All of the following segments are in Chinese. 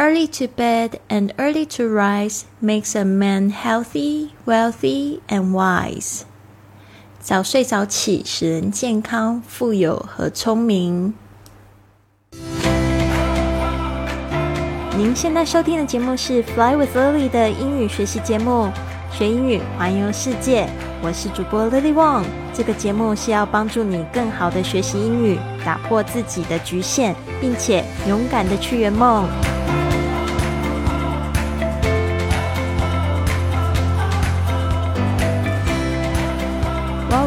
Early to bed and early to rise makes a man healthy, wealthy, and wise. 早睡早起使人健康、富有和聪明。您现在收听的节目是《Fly with Lily》的英语学习节目，学英语环游世界。我是主播 Lily Wong。这个节目是要帮助你更好的学习英语，打破自己的局限，并且勇敢的去圆梦。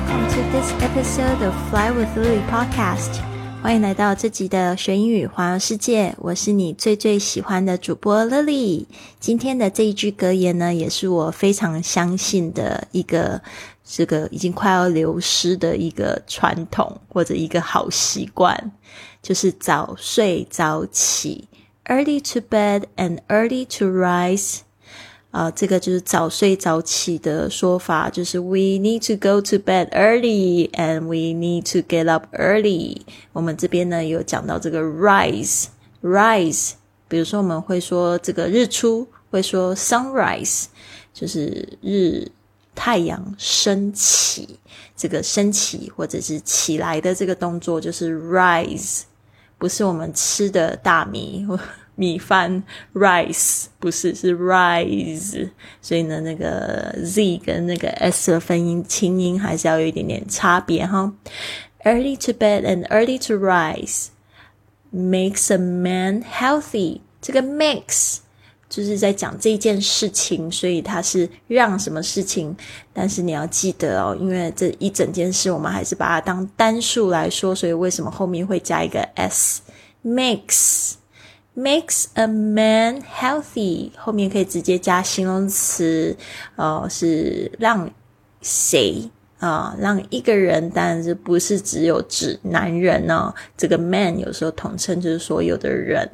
Welcome to this episode of Fly with Lily podcast. 欢迎来到这集的学英语环游世界，我是你最最喜欢的主播 Lily。今天的这一句格言呢，也是我非常相信的一个，这个已经快要流失的一个传统或者一个好习惯，就是早睡早起，early to bed and early to rise。啊，这个就是早睡早起的说法，就是 we need to go to bed early and we need to get up early。我们这边呢有讲到这个 rise，rise，比如说我们会说这个日出，会说 sunrise，就是日太阳升起，这个升起或者是起来的这个动作就是 rise，不是我们吃的大米。米饭 rice 不是是 rise，所以呢，那个 z 跟那个 s 的分音清音还是要有一点点差别哈。Early to bed and early to rise makes a man healthy。这个 makes 就是在讲这件事情，所以它是让什么事情。但是你要记得哦，因为这一整件事我们还是把它当单数来说，所以为什么后面会加一个 s？Makes Makes a man healthy，后面可以直接加形容词，哦，是让谁啊？让一个人，但是不是只有指男人呢？这个 man 有时候统称就是所有的人。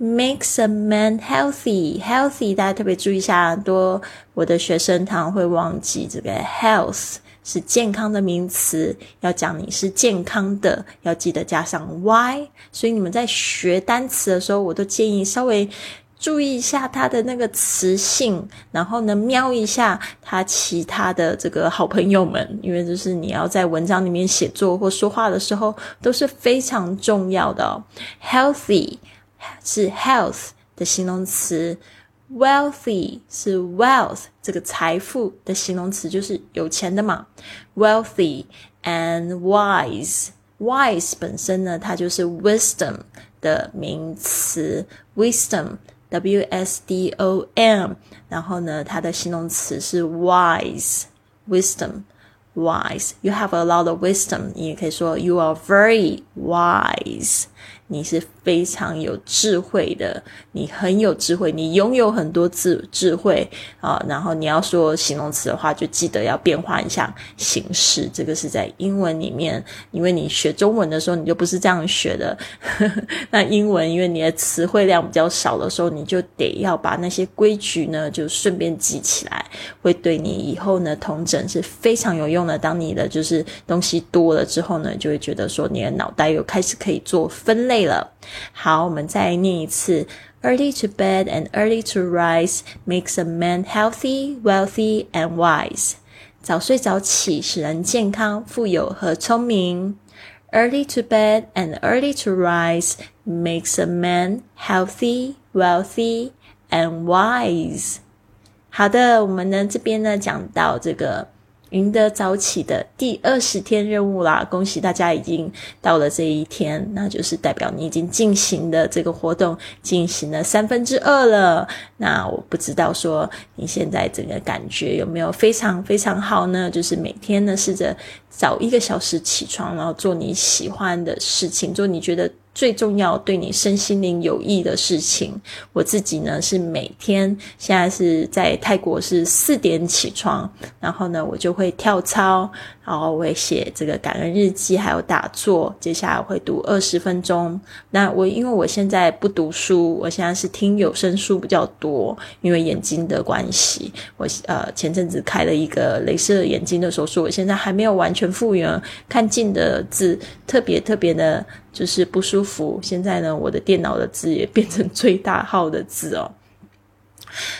Makes a man healthy，healthy，大家特别注意一下，多我的学生常会忘记这个 health。是健康的名词，要讲你是健康的，要记得加上 y。所以你们在学单词的时候，我都建议稍微注意一下它的那个词性，然后呢，瞄一下它其他的这个好朋友们，因为就是你要在文章里面写作或说话的时候都是非常重要的。Healthy 是 health 的形容词。Wealthy 是 wealth 这个财富的形容词，就是有钱的嘛。Wealthy and wise，wise 本身呢，它就是 wisdom 的名词，wisdom，w s d o m，然后呢，它的形容词是 wise，wisdom，wise。You have a lot of wisdom，你也可以说 you are very wise。 你是非常有智慧的，你很有智慧，你拥有很多智智慧啊。然后你要说形容词的话，就记得要变换一下形式。这个是在英文里面，因为你学中文的时候，你就不是这样学的。那英文，因为你的词汇量比较少的时候，你就得要把那些规矩呢，就顺便记起来，会对你以后呢，同整是非常有用的。当你的就是东西多了之后呢，就会觉得说你的脑袋又开始可以做分类。累了，好，我们再念一次。Early to bed and early to rise makes a man healthy, wealthy, and wise. 早睡早起使人健康、富有和聪明。Early to bed and early to rise makes a man healthy, wealthy, and wise. 好的，我们呢这边呢讲到这个。 赢得早起的第二十天任务啦！恭喜大家已经到了这一天，那就是代表你已经进行的这个活动进行了三分之二了。那我不知道说你现在整个感觉有没有非常非常好呢？就是每天呢试着早一个小时起床，然后做你喜欢的事情，做你觉得。最重要对你身心灵有益的事情，我自己呢是每天现在是在泰国是四点起床，然后呢我就会跳操，然后我会写这个感恩日记，还有打坐，接下来会读二十分钟。那我因为我现在不读书，我现在是听有声书比较多，因为眼睛的关系，我呃前阵子开了一个镭射眼睛的手术，我现在还没有完全复原，看近的字特别特别的。就是不舒服。现在呢，我的电脑的字也变成最大号的字哦，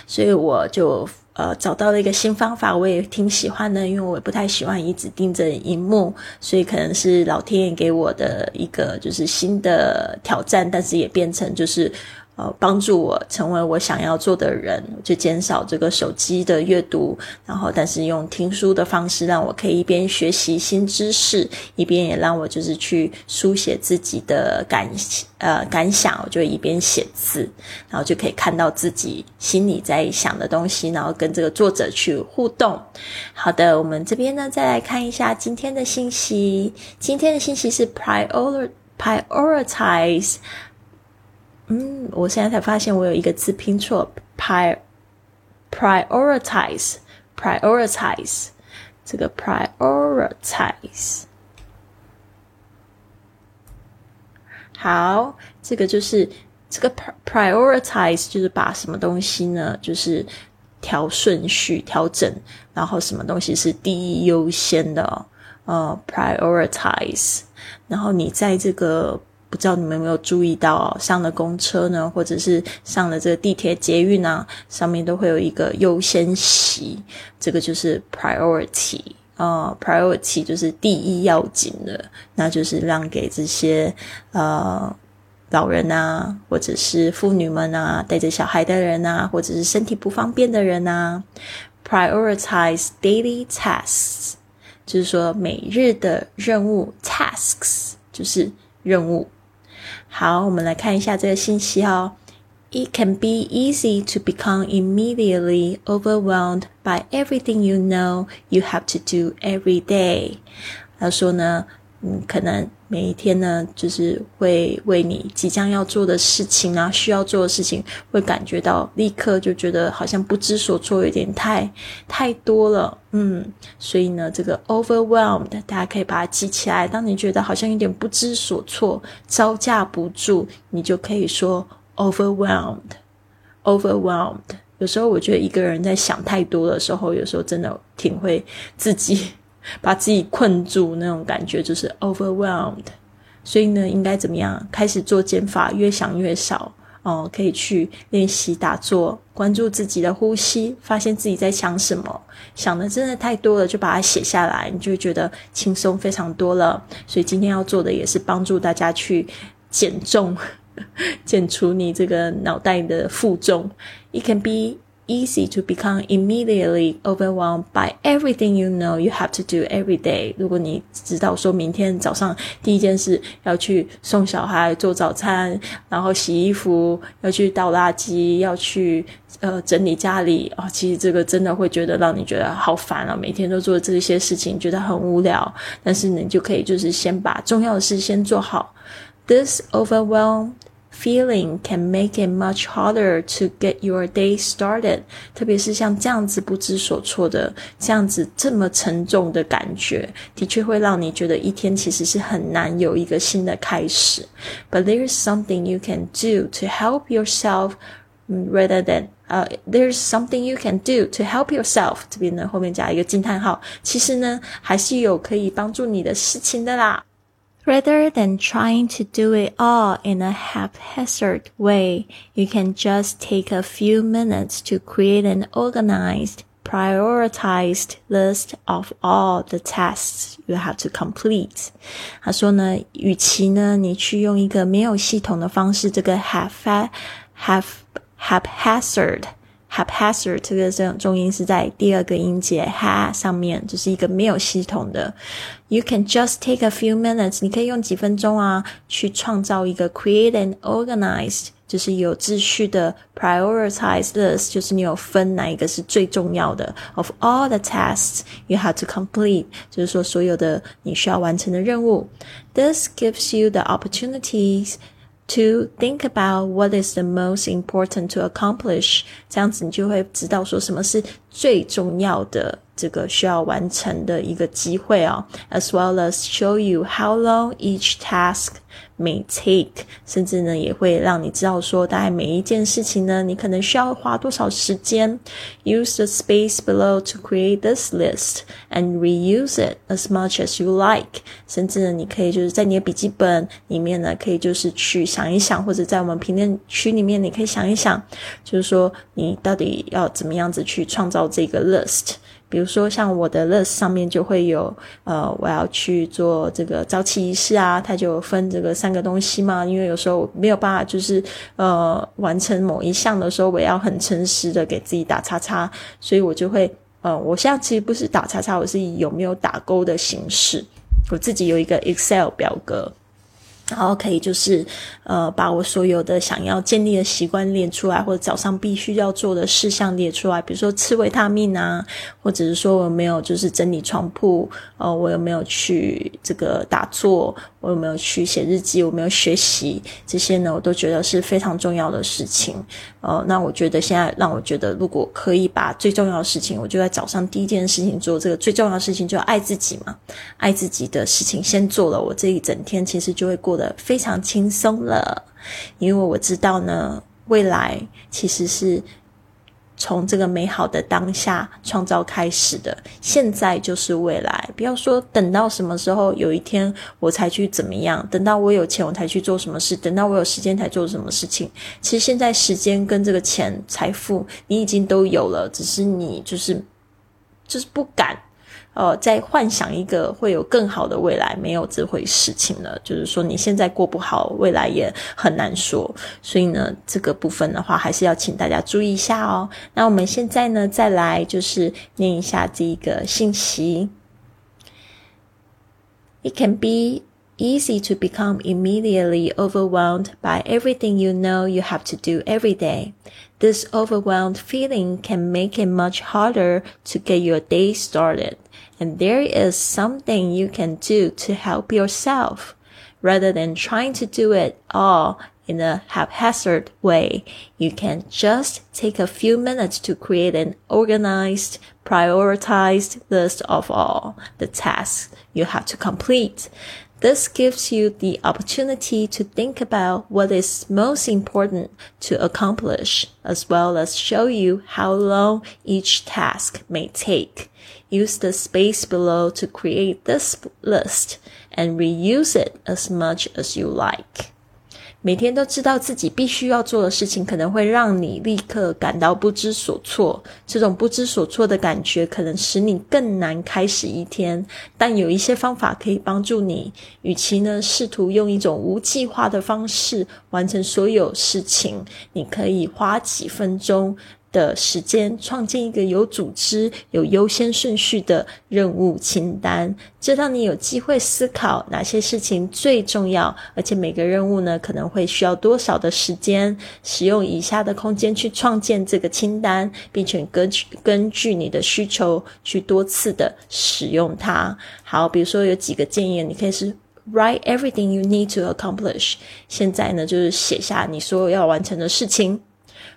所以我就。呃，找到了一个新方法，我也挺喜欢的，因为我也不太喜欢一直盯着荧幕，所以可能是老天爷给我的一个就是新的挑战，但是也变成就是。呃，帮助我成为我想要做的人，就减少这个手机的阅读，然后但是用听书的方式，让我可以一边学习新知识，一边也让我就是去书写自己的感呃感想，我就一边写字，然后就可以看到自己心里在想的东西，然后跟这个作者去互动。好的，我们这边呢再来看一下今天的信息，今天的信息是 prioritize。嗯，我现在才发现我有一个字拼错，pri prioritize prioritize 这个 prioritize 好，这个就是这个 prioritize 就是把什么东西呢？就是调顺序、调整，然后什么东西是第一优先的？呃，prioritize，然后你在这个。不知道你们有没有注意到，上了公车呢，或者是上了这个地铁、捷运啊，上面都会有一个优先席，这个就是 priority 啊，priority 就是第一要紧的，那就是让给这些呃老人啊，或者是妇女们啊，带着小孩的人啊，或者是身体不方便的人啊，prioritize daily tasks，就是说每日的任务 tasks 就是任务。好，我们来看一下这个信息哦。It can be easy to become immediately overwhelmed by everything you know you have to do every day。他说呢， 嗯，可能每一天呢，就是会为你即将要做的事情啊，需要做的事情，会感觉到立刻就觉得好像不知所措，有点太太多了，嗯，所以呢，这个 overwhelmed 大家可以把它记起来。当你觉得好像有点不知所措、招架不住，你就可以说 overwhelmed，overwhelmed。有时候我觉得一个人在想太多的时候，有时候真的挺会自己。把自己困住那种感觉就是 overwhelmed，所以呢，应该怎么样？开始做减法，越想越少哦。可以去练习打坐，关注自己的呼吸，发现自己在想什么，想的真的太多了，就把它写下来，你就觉得轻松非常多了。所以今天要做的也是帮助大家去减重，减除你这个脑袋的负重。It can be. Easy to become immediately overwhelmed by everything you know you have to do every day。如果你知道说明天早上第一件事要去送小孩做早餐，然后洗衣服，要去倒垃圾，要去呃整理家里啊，其实这个真的会觉得让你觉得好烦啊，每天都做这些事情，觉得很无聊。但是你就可以就是先把重要的事先做好。This overwhelm Feeling can make it much harder to get your day started。特别是像这样子不知所措的、这样子这么沉重的感觉，的确会让你觉得一天其实是很难有一个新的开始。But there is something you can do to help yourself rather than 呃，there's something you can do to help yourself。这边呢后面加一个惊叹号，其实呢还是有可以帮助你的事情的啦。 Rather than trying to do it all in a haphazard way, you can just take a few minutes to create an organized, prioritized list of all the tasks you have to complete. 他说呢，与其呢你去用一个没有系统的方式，这个 haph haph haphazard haphazard 这个这种重音是在第二个音节 ha 上面，就是一个没有系统的。You can just take a few minutes，你可以用几分钟啊，去创造一个 create and organized，就是有秩序的 prioritize list，就是你有分哪一个是最重要的 of all the tasks you have to complete，就是说所有的你需要完成的任务。This gives you the opportunities。 To think about what is the most important to accomplish，这样子你就会知道说什么是最重要的 这个需要完成的一个机会哦，as well as show you how long each task may take，甚至呢也会让你知道说，大概每一件事情呢，你可能需要花多少时间。Use the space below to create this list and reuse it as much as you like。甚至呢，你可以就是在你的笔记本里面呢，可以就是去想一想，或者在我们评论区里面，你可以想一想，就是说你到底要怎么样子去创造这个 list。比如说，像我的 list 上面就会有，呃，我要去做这个早起仪式啊，它就分这个三个东西嘛。因为有时候没有办法，就是呃完成某一项的时候，我要很诚实的给自己打叉叉，所以我就会，呃，我现在其实不是打叉叉，我是以有没有打勾的形式，我自己有一个 Excel 表格。然后可以就是，呃，把我所有的想要建立的习惯列出来，或者早上必须要做的事项列出来，比如说吃维他命啊，或者是说我有没有就是整理床铺，呃，我有没有去这个打坐，我有没有去写日记，我没有学习这些呢？我都觉得是非常重要的事情。呃，那我觉得现在让我觉得，如果可以把最重要的事情，我就在早上第一件事情做。这个最重要的事情就要爱自己嘛，爱自己的事情先做了，我这一整天其实就会过。的非常轻松了，因为我知道呢，未来其实是从这个美好的当下创造开始的，现在就是未来。不要说等到什么时候有一天我才去怎么样，等到我有钱我才去做什么事，等到我有时间才做什么事情。其实现在时间跟这个钱财富你已经都有了，只是你就是就是不敢。呃，在幻想一个会有更好的未来，没有这回事情了。就是说，你现在过不好，未来也很难说。所以呢，这个部分的话，还是要请大家注意一下哦。那我们现在呢，再来就是念一下这一个信息。It can be easy to become immediately overwhelmed by everything you know you have to do every day. This overwhelmed feeling can make it much harder to get your day started. and there is something you can do to help yourself rather than trying to do it all in a haphazard way. You can just take a few minutes to create an organized, prioritized list of all the tasks you have to complete. This gives you the opportunity to think about what is most important to accomplish, as well as show you how long each task may take. Use the space below to create this list and reuse it as much as you like. 每天都知道自己必须要做的事情，可能会让你立刻感到不知所措。这种不知所措的感觉，可能使你更难开始一天。但有一些方法可以帮助你。与其呢试图用一种无计划的方式完成所有事情，你可以花几分钟。的时间，创建一个有组织、有优先顺序的任务清单，这让你有机会思考哪些事情最重要，而且每个任务呢可能会需要多少的时间。使用以下的空间去创建这个清单，并且根据根据你的需求去多次的使用它。好，比如说有几个建议，你可以是 write everything you need to accomplish。现在呢，就是写下你所有要完成的事情。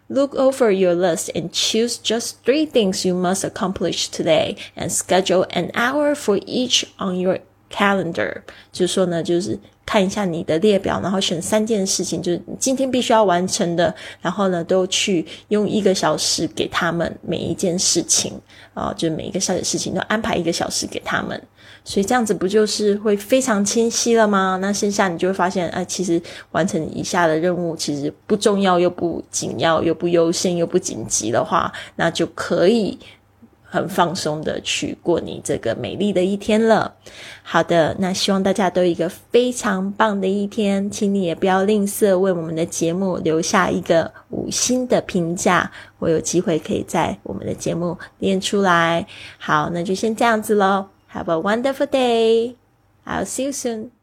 Look over your list and choose just three things you must accomplish today and schedule an hour for each on your calendar. 就是说呢，就是 看一下你的列表，然后选三件事情，就是今天必须要完成的，然后呢，都去用一个小时给他们每一件事情啊，就每一个小的事情都安排一个小时给他们。所以这样子不就是会非常清晰了吗？那剩下你就会发现，哎，其实完成以下的任务其实不重要，又不紧要，又不优先，又不紧急的话，那就可以很放松的去过你这个美丽的一天了。好的，那希望大家都有一个非常棒的一天，请你也不要吝啬为我们的节目留下一个五星的评价，我有机会可以在我们的节目念出来。好，那就先这样子喽。Have a wonderful day. I'll see you soon.